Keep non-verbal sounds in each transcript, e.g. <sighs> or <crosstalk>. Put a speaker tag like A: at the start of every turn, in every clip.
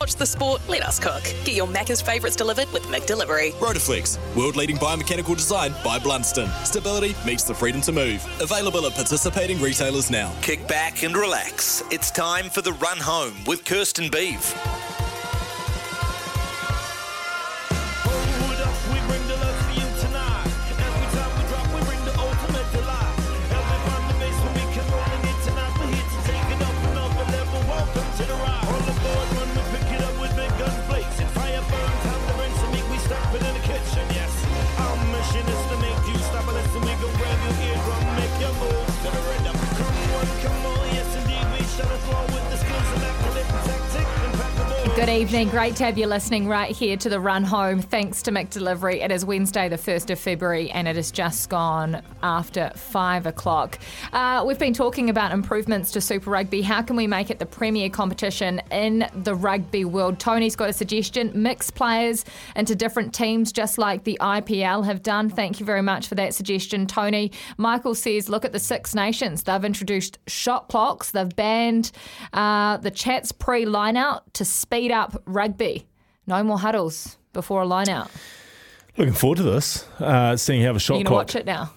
A: Watch the sport, let us cook. Get your Macca's favourites delivered with McDelivery.
B: Rotoflex, world leading biomechanical design by Blundstone. Stability meets the freedom to move. Available at participating retailers now.
C: Kick back and relax. It's time for the run home with Kirsten Beeve.
D: Good evening. Great to have you listening right here to the run home. Thanks to McDelivery. It is Wednesday, the 1st of February, and it has just gone after five o'clock. Uh, we've been talking about improvements to Super Rugby. How can we make it the premier competition in the rugby world? Tony's got a suggestion mix players into different teams, just like the IPL have done. Thank you very much for that suggestion, Tony. Michael says, look at the Six Nations. They've introduced shot clocks, they've banned uh, the chats pre line out to speed up rugby. No more huddles before a line out.
E: Looking forward to this, uh, seeing how the shot
D: You're to
E: clock.
D: watch it now.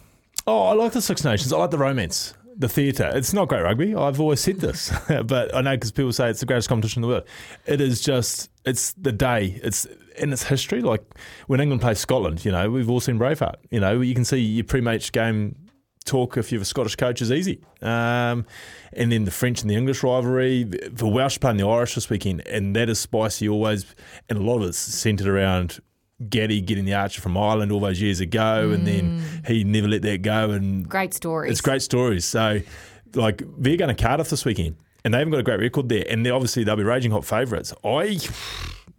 E: Oh, I like the Six Nations. I like the romance, the theatre. It's not great rugby. I've always said this, <laughs> but I know because people say it's the greatest competition in the world. It is just, it's the day. It's in its history. Like when England plays Scotland, you know, we've all seen Braveheart. You know, you can see your pre-match game talk if you're a Scottish coach is easy. Um, and then the French and the English rivalry, the Welsh playing the Irish this weekend, and that is spicy always. And a lot of it's centred around Gaddy getting the archer from Ireland all those years ago, and then he never let that go. And
D: Great stories.
E: it's great stories. So, like, they're going to Cardiff this weekend, and they haven't got a great record there. And obviously, they'll be raging hot favourites. I,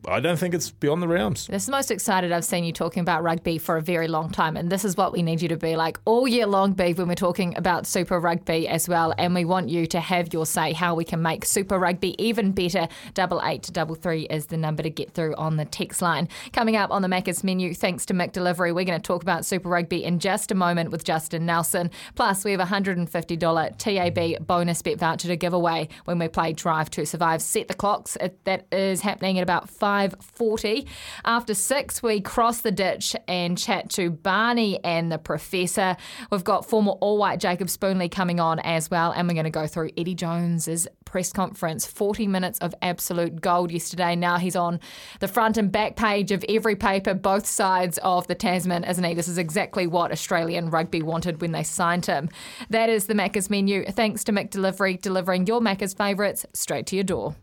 E: I don't think it's beyond the realms.
D: This is the most excited I've seen you talking about rugby for a very long time. And this is what we need you to be like all year long, Beeve, when we're talking about Super Rugby as well. And we want you to have your say how we can make Super Rugby even better. Double eight to double three is the number to get through on the text line. Coming up on the Macca's menu, thanks to McDelivery, we're going to talk about Super Rugby in just a moment with Justin Nelson. Plus, we have a $150 TAB bonus bet voucher to give away when we play Drive to Survive. Set the clocks. That is happening at about 5.40. After six, we cross the ditch and chat to Barney and the Professor. We've got former All-White Jacob Spoonley coming on as well, and we're going to go through Eddie Jones's press conference. 40 minutes of absolute gold yesterday. Now he's on the front and back page of every paper, both sides of the Tasman, isn't he? This is exactly what Australian rugby wanted when they signed him. That is the Macca's menu. Thanks to McDelivery, delivering your Macca's favourites straight to your door.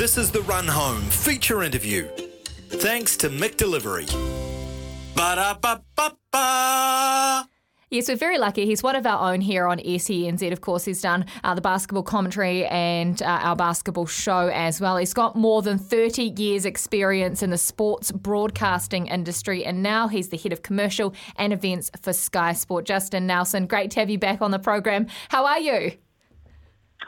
C: This is the Run Home feature interview. Thanks to McDelivery. Ba-da-ba-ba-ba.
D: Yes, we're very lucky. He's one of our own here on SENZ. Of course, he's done uh, the basketball commentary and uh, our basketball show as well. He's got more than 30 years' experience in the sports broadcasting industry, and now he's the head of commercial and events for Sky Sport. Justin Nelson, great to have you back on the program. How are you?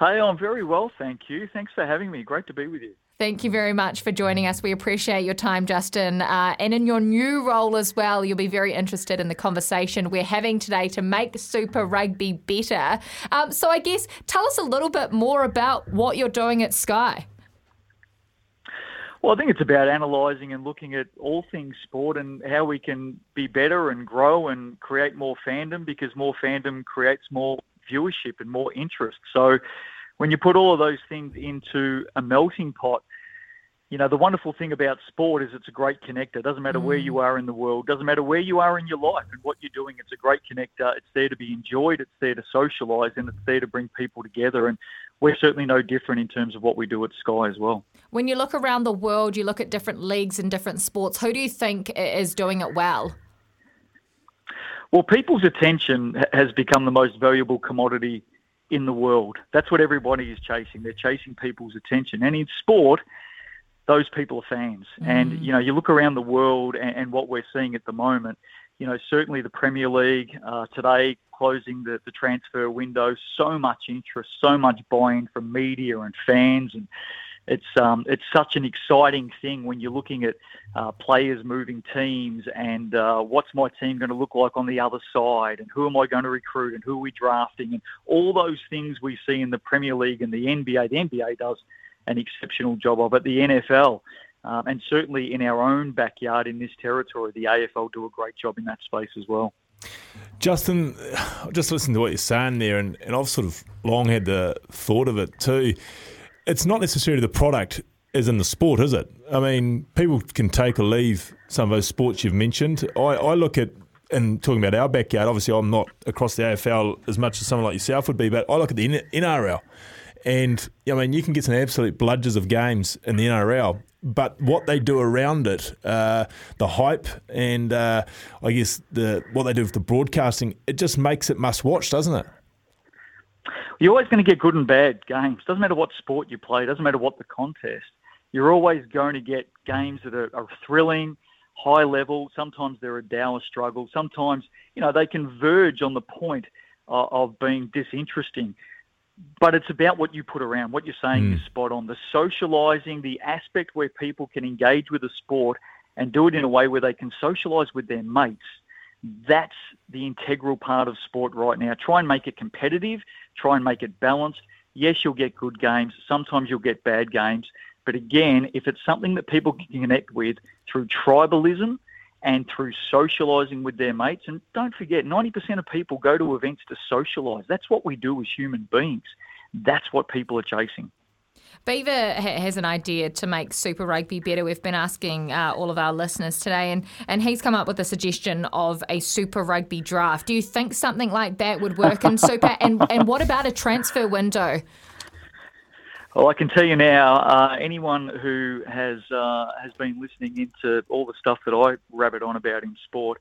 F: Hey, I'm very well, thank you. Thanks for having me. Great to be with you.
D: Thank you very much for joining us. We appreciate your time, Justin. Uh, and in your new role as well, you'll be very interested in the conversation we're having today to make Super Rugby better. Um, so, I guess tell us a little bit more about what you're doing at Sky.
F: Well, I think it's about analysing and looking at all things sport and how we can be better and grow and create more fandom because more fandom creates more viewership and more interest. So when you put all of those things into a melting pot, you know, the wonderful thing about sport is it's a great connector. It doesn't matter where mm. you are in the world, doesn't matter where you are in your life and what you're doing, it's a great connector. It's there to be enjoyed, it's there to socialise, and it's there to bring people together. And we're certainly no different in terms of what we do at Sky as well.
D: When you look around the world, you look at different leagues and different sports, who do you think is doing it well?
F: Well, people's attention has become the most valuable commodity in the world. That's what everybody is chasing. They're chasing people's attention. And in sport, those people are fans. And, you know, you look around the world and, and what we're seeing at the moment, you know, certainly the Premier League uh, today closing the, the transfer window, so much interest, so much buy-in from media and fans. And it's, um, it's such an exciting thing when you're looking at uh, players moving teams and uh, what's my team going to look like on the other side and who am I going to recruit and who are we drafting and all those things we see in the Premier League and the NBA. The NBA does an exceptional job of it. The NFL, um, and certainly in our own backyard in this territory, the AFL do a great job in that space as well.
E: Justin, just listen to what you're saying there, and, and I've sort of long had the thought of it too. It's not necessarily the product as in the sport, is it? I mean, people can take or leave some of those sports you've mentioned. I, I look at, and talking about our backyard, obviously I'm not across the AFL as much as someone like yourself would be, but I look at the NRL. And I mean, you can get some absolute bludgers of games in the NRL, but what they do around it, uh, the hype, and uh, I guess the what they do with the broadcasting, it just makes it must watch, doesn't it?
F: You're always going to get good and bad games. Doesn't matter what sport you play. Doesn't matter what the contest. You're always going to get games that are, are thrilling, high level. Sometimes they're a dour struggle. Sometimes you know they converge on the point of, of being disinteresting but it's about what you put around. What you're saying is mm. spot on. The socialising, the aspect where people can engage with the sport and do it in a way where they can socialise with their mates. That's the integral part of sport right now. Try and make it competitive. Try and make it balanced. Yes, you'll get good games. Sometimes you'll get bad games. But again, if it's something that people can connect with through tribalism and through socialising with their mates. And don't forget, 90% of people go to events to socialise. That's what we do as human beings. That's what people are chasing.
D: Beaver ha- has an idea to make Super Rugby better. We've been asking uh, all of our listeners today, and, and he's come up with a suggestion of a Super Rugby draft. Do you think something like that would work in <laughs> Super? and, and what about a transfer window?
F: Well, I can tell you now, uh, anyone who has uh, has been listening into all the stuff that I rabbit on about in sport,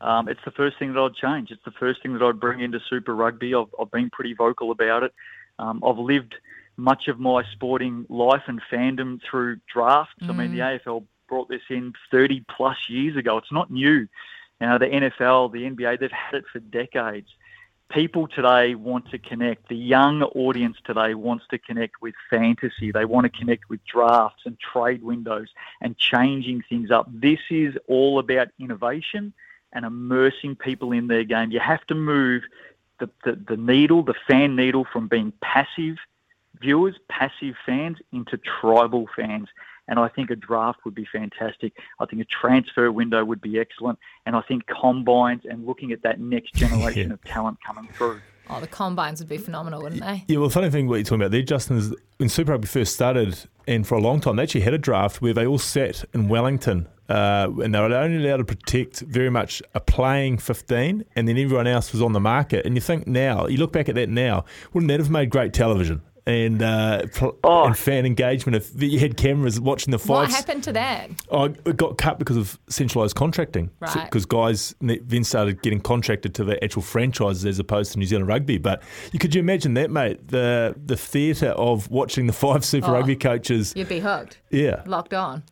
F: um, it's the first thing that I'd change. It's the first thing that I'd bring into Super Rugby. I've, I've been pretty vocal about it. Um, I've lived much of my sporting life and fandom through drafts. I mean, the mm. AFL brought this in 30 plus years ago. It's not new. You know, the NFL, the NBA, they've had it for decades people today want to connect. The young audience today wants to connect with fantasy. They want to connect with drafts and trade windows and changing things up. This is all about innovation and immersing people in their game. You have to move the, the, the needle, the fan needle, from being passive viewers, passive fans, into tribal fans. And I think a draft would be fantastic. I think a transfer window would be excellent. And I think combines and looking at that next <laughs> generation
E: Yeah.
F: of talent coming through.
D: Oh, the combines would be phenomenal, wouldn't they?
E: Yeah, well, the funny thing what you're talking about there, Justin, is when Super Rugby first started, and for a long time, they actually had a draft where they all sat in Wellington, uh, and they were only allowed to protect very much a playing 15, and then everyone else was on the market. And you think now, you look back at that now, wouldn't that have made great television? And uh, pl-
F: Oh.
E: and fan engagement if you had cameras watching the fights, What
D: happened to that?
E: Oh, it got cut because of centralised contracting.
D: Right.
E: Because guys ne- then started getting contracted to the actual franchises as opposed to New Zealand Rugby. But you could you imagine that, mate? The the theatre of watching the five <laughs> Super
D: Oh.
E: Rugby coaches.
D: You'd be hooked,
E: Yeah.
D: locked on.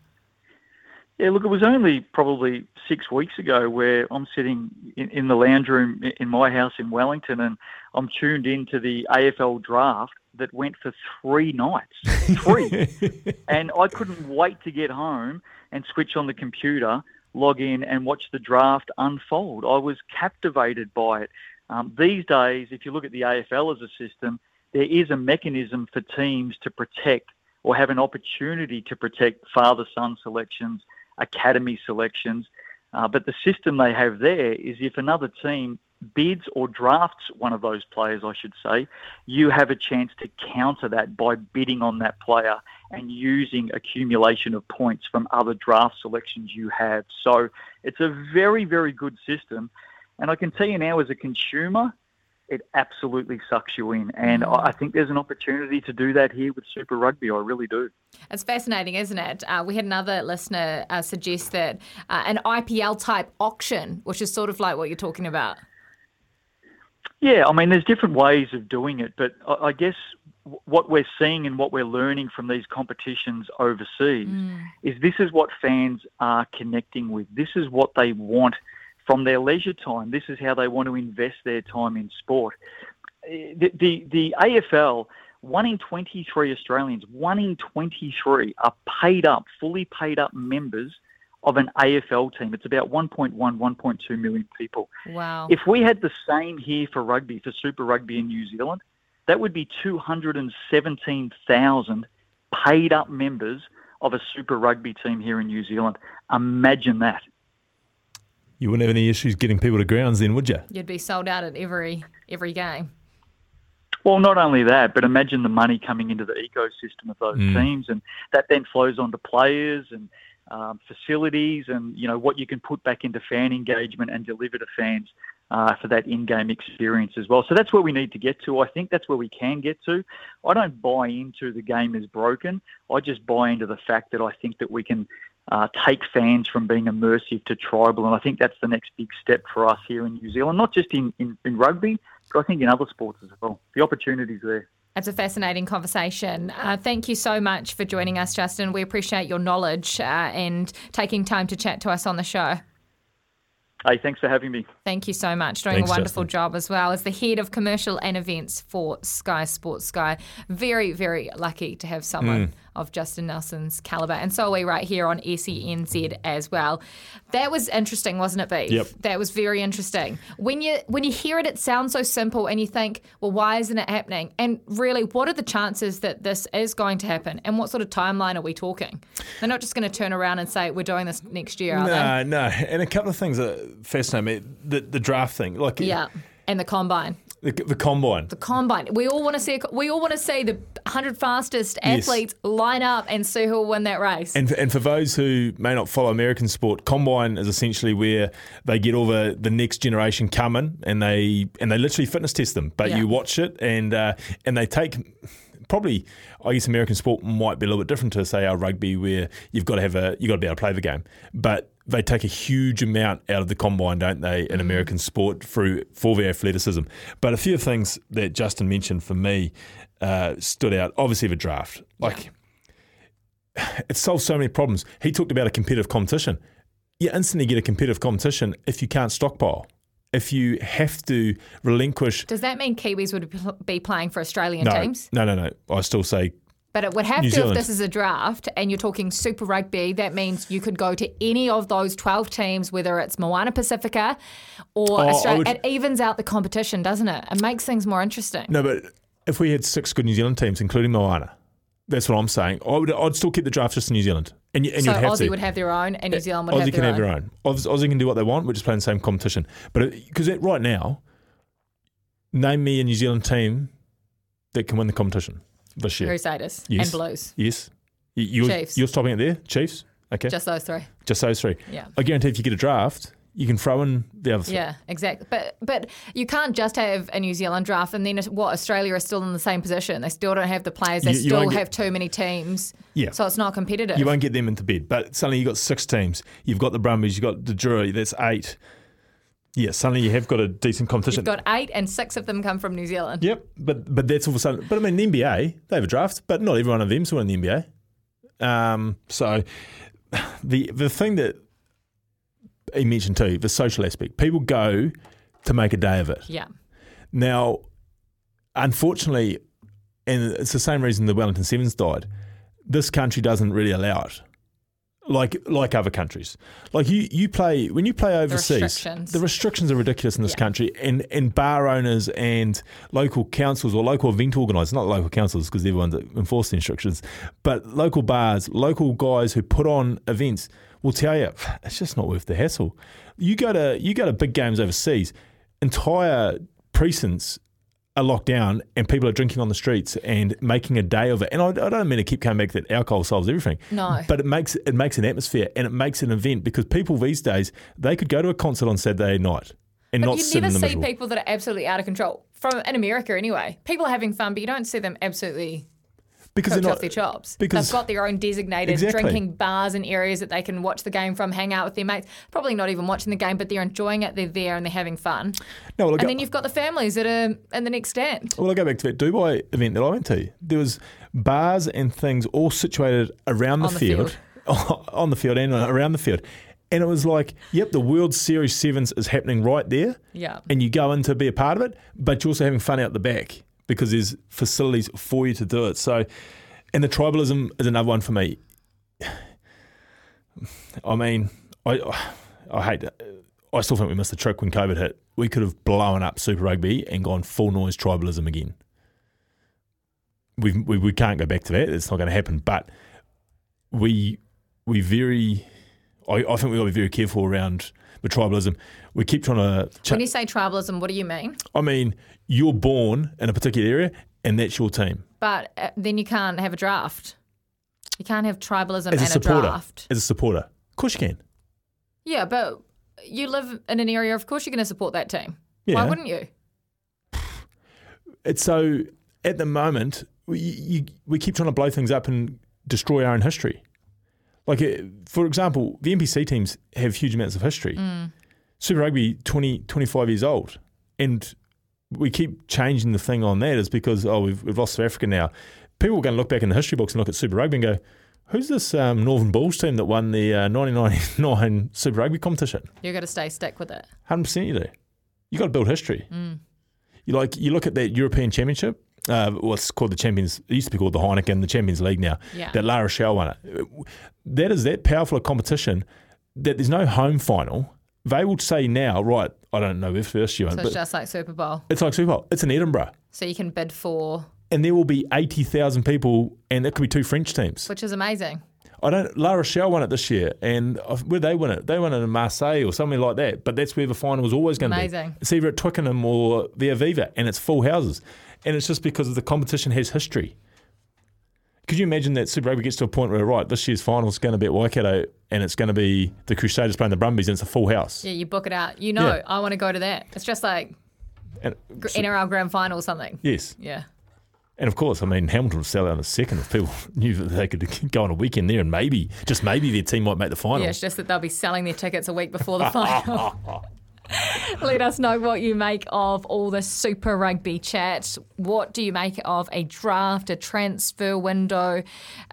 F: Yeah, look, it was only probably six weeks ago where I'm sitting in, in the lounge room in my house in Wellington and I'm tuned into the AFL draft that went for three nights. Three. <laughs> and I couldn't wait to get home and switch on the computer, log in, and watch the draft unfold. I was captivated by it. Um, these days, if you look at the AFL as a system, there is a mechanism for teams to protect or have an opportunity to protect father son selections, academy selections. Uh, but the system they have there is if another team bids or drafts one of those players, I should say, you have a chance to counter that by bidding on that player and using accumulation of points from other draft selections you have. So it's a very, very good system. And I can tell you now, as a consumer, it absolutely sucks you in. And I think there's an opportunity to do that here with Super Rugby. I really do.
D: It's fascinating, isn't it? Uh, we had another listener uh, suggest that uh, an IPL type auction, which is sort of like what you're talking about.
F: Yeah, I mean, there's different ways of doing it, but I, I guess what we're seeing and what we're learning from these competitions overseas is this is what fans are connecting with. This is what they want from their leisure time. This is how they want to invest their time in sport. Eh, The, the, the AFL, one in 23 Australians, one in 23 are paid up, fully paid up members of an AFL team. It's about 1.1, 1.2 million people.
D: Wow.
F: If we had the same here for rugby, for Super Rugby in New Zealand, that would be 217,000 paid up members of a Super Rugby team here in New Zealand. Imagine that.
E: You wouldn't have any issues getting people to grounds then, would you?
D: You'd be sold out at every every game.
F: Well, not only that, but imagine the money coming into the ecosystem of those mm. teams, and that then flows onto players and um, facilities, and you know what you can put back into fan engagement and deliver to fans uh, for that in-game experience as well. So that's where we need to get to. I think that's where we can get to. I don't buy into the game is broken. I just buy into the fact that I think that we can uh, take fans from being immersive to tribal, and I think that's the next big step for us here in New Zealand, not just in, in, in rugby, but I think in other sports as well. The opportunities there.
D: It's a fascinating conversation. Uh, thank you so much for joining us, Justin. We appreciate your knowledge uh, and taking time to chat to us on the show.
F: Hey, thanks for having me.
D: Thank you so much. Doing
E: Thanks,
D: a wonderful
E: Justin.
D: job as well as the head of commercial and events for Sky Sports Sky. Very, very lucky to have someone
E: Hmm.
D: Of Justin Nelson's caliber. And so are we right here on SENZ as well. That was interesting, wasn't it, Beef?
E: Yep.
D: That was very interesting. When you when you hear it, it sounds so simple and you think, well, why isn't it happening? And really, what are the chances that this is going to happen? And what sort of timeline are we talking? They're not just going to turn around and say, we're doing this next year, are they?
E: No, no. And a couple of things that fascinate me. The, the draft thing. Like
D: Yeah. And the combine.
E: The, the combine.
D: combine. We all want to see. A, we all want to see the 100 fastest
E: Yes.
D: athletes line up and see who will win that race.
E: And, and for those who may not follow American sport, combine is essentially where they get all the, the next generation coming and they and they literally fitness test them. But
D: Yeah.
E: you watch it and uh, and they take probably I guess American sport might be a little bit different to say our rugby where you've got to have a you've got to be able to play the game. But they take a huge amount out of the combine, don't they, in American sport through for their athleticism. But a few things that Justin mentioned for me uh, stood out. Obviously, the draft, like it solves so many problems. He talked about a competitive competition. You instantly get a competitive competition if you can't stockpile. If you have to relinquish.
D: Does that mean Kiwis would be playing for Australian
E: No,
D: teams?
E: no, no, no. I still say
D: But it would have
E: New
D: to
E: Zealand.
D: if this is a draft and you're talking Super Rugby. That means you could go to any of those 12 teams, whether it's Moana Pacifica or
E: Oh,
D: Australia.
E: would-
D: It evens out the competition, doesn't it? It makes things more interesting.
E: no, but if we had six good New Zealand teams, including Moana, that's what I'm saying. I would, I'd still keep the draft just in New Zealand, and, you, and
D: so
E: you'd have
D: Aussie
E: to.
D: would have their own and New Zealand would
E: Aussie
D: have
E: can
D: their
E: have their own. Aussie, Aussie can do what they want. We're just playing the same competition. But because right now, name me a New Zealand team that can win the competition this year.
D: Crusaders
E: Yes.
D: and Blues.
E: Yes. You- You're,
D: Chiefs.
E: you're stopping it there? Chiefs? Okay.
D: Just those three.
E: Just those three.
D: Yeah.
E: I guarantee if you get a draft, you can throw in the other three.
D: Yeah, exactly. But but you can't just have a New Zealand draft and then what Australia is still in the same position. They still don't have the players. They
E: You- you
D: still
E: get-
D: have too many teams.
E: Yeah.
D: So it's not competitive.
E: You won't get them into bed. But suddenly you've got six teams. You've got the Brumbies, you've got the Drua, that's eight. Yeah, suddenly you have got a decent competition.
D: You've got eight and six of them come from New Zealand.
E: Yep, but but that's all of a sudden. But I mean, the NBA they have a draft, but not every one of them's winning the NBA. Um, so <sighs> the the thing that he mentioned too, the social aspect. People go to make a day of it.
D: Yeah.
E: Now, unfortunately, and it's the same reason the Wellington Sevens died. This country doesn't really allow it, like like other countries. Like you, you play when you play overseas.
D: restrictions.
E: The restrictions are ridiculous in this
D: Yeah.
E: country, and and bar owners and local councils or local event organisers, not local councils because they're the ones that enforce the restrictions, but local bars, local guys who put on events will tell you it's just not worth the hassle. You go to you go to big games overseas, entire precincts are locked down and people are drinking on the streets and making a day of it. And I, I don't mean to keep coming back that alcohol solves everything.
D: No.
E: But it makes it makes an atmosphere and it makes an event because people these days they could go to a concert on Saturday night and
D: But
E: not
D: you never see
E: miserable.
D: people that are absolutely out of control. From in America anyway. People are having fun, but you don't see them absolutely
E: because they're not
D: their chops.
E: Because
D: they've got their own designated
E: Exactly.
D: drinking bars and areas that they can watch the game from, hang out with their mates. Probably not even watching the game, but they're enjoying it. They're there and they're having fun.
E: No, well,
D: And
E: go-
D: then you've got the families that are in the next stand.
E: Well, I go back to that Dubai event that I went to. There was bars and things all situated around the,
D: On the
E: field, <laughs> on the field and around the field, and it was like, yep, the World Series Sevens is happening right there.
D: Yeah.
E: and you go in to be a part of it, but you're also having fun out the back because there's facilities for you to do it. So, and the tribalism is another one for me. I mean, I I hate. I still think we missed the trick when COVID hit. We could have blown up Super Rugby and gone full noise tribalism again. We we, we can't go back to that. It's not going to happen. But we we very. I, I think we've got to be very careful around the tribalism. We keep trying to. Ch-
D: When you say tribalism, what do you mean?
E: I mean, you're born in a particular area, and that's your team.
D: But uh, then you can't have a draft. You can't have tribalism
E: As
D: and
E: a supporter,
D: draft.
E: as a supporter, of course you can.
D: Yeah, but you live in an area, of course you're going to support that team.
E: Yeah.
D: Why wouldn't you?
E: It's so at the moment we, you, we keep trying to blow things up and destroy our own history. Like, for example, the NPC teams have huge amounts of history. Super Rugby, 20, 25 years old. And we keep changing the thing on that is because, oh, we've, we've lost South Africa now. People are going to look back in the history books and look at Super Rugby and go, who's this um, Northern Bulls team that won the uh, 1999 <laughs> Super Rugby competition?
D: You've got to stay stick with it.
E: Hundred percent, you do. You've got to build history. You like you look at that European Championship. Uh, what's called the Champions? It used to be called the Heineken, the Champions League now.
D: Yeah.
E: That La Rochelle won it. That is that powerful a competition that there's no home final. They will say now, right? I don't know if first year.
D: So
E: but
D: it's just like Super Bowl.
E: it's like Super Bowl. It's in Edinburgh,
D: So you can bid for,
E: and there will be eighty thousand people, and it could be two French teams.
D: which is amazing.
E: I don't. La Rochelle won it this year, and where they win it, they won it in Marseille or something like that. But that's where the final was always going to be.
D: Amazing.
E: It's either at Twickenham or the Aviva, and it's full houses, and it's just because the competition has history. Could you imagine that Super Rugby gets to a point where right, this year's final is going to be at Waikato, and it's going to be the Crusaders playing the Brumbies, and it's a full house.
D: Yeah, you book it out. You know,
E: Yeah.
D: I want to go to that. It's just like
E: And,
D: NRL Grand Final or something.
E: yes,
D: Yeah.
E: and of course, I mean Hamilton would sell out in a second if people <laughs> knew that they could <laughs> go on a weekend there, and maybe just maybe their team might make the final.
D: Yeah, it's just that they'll be selling their tickets a week before the <laughs> final. <laughs> Let us know what you make of all the Super Rugby chat. What do you make of a draft, a transfer window,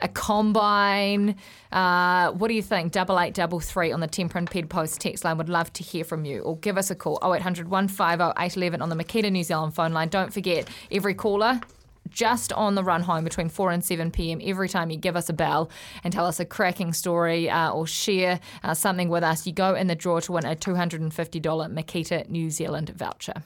D: a combine? Uh, what do you think? Double eight double three on the Temper and Ped Post text line. Would love to hear from you. Or give us a call 0800 150 811 on the Makita New Zealand phone line. Don't forget, every caller just on the run home between 4 and 7 p.m. every time you give us a bell and tell us a cracking story uh, or share uh, something with us, you go in the draw to win a $250 Makita New Zealand voucher.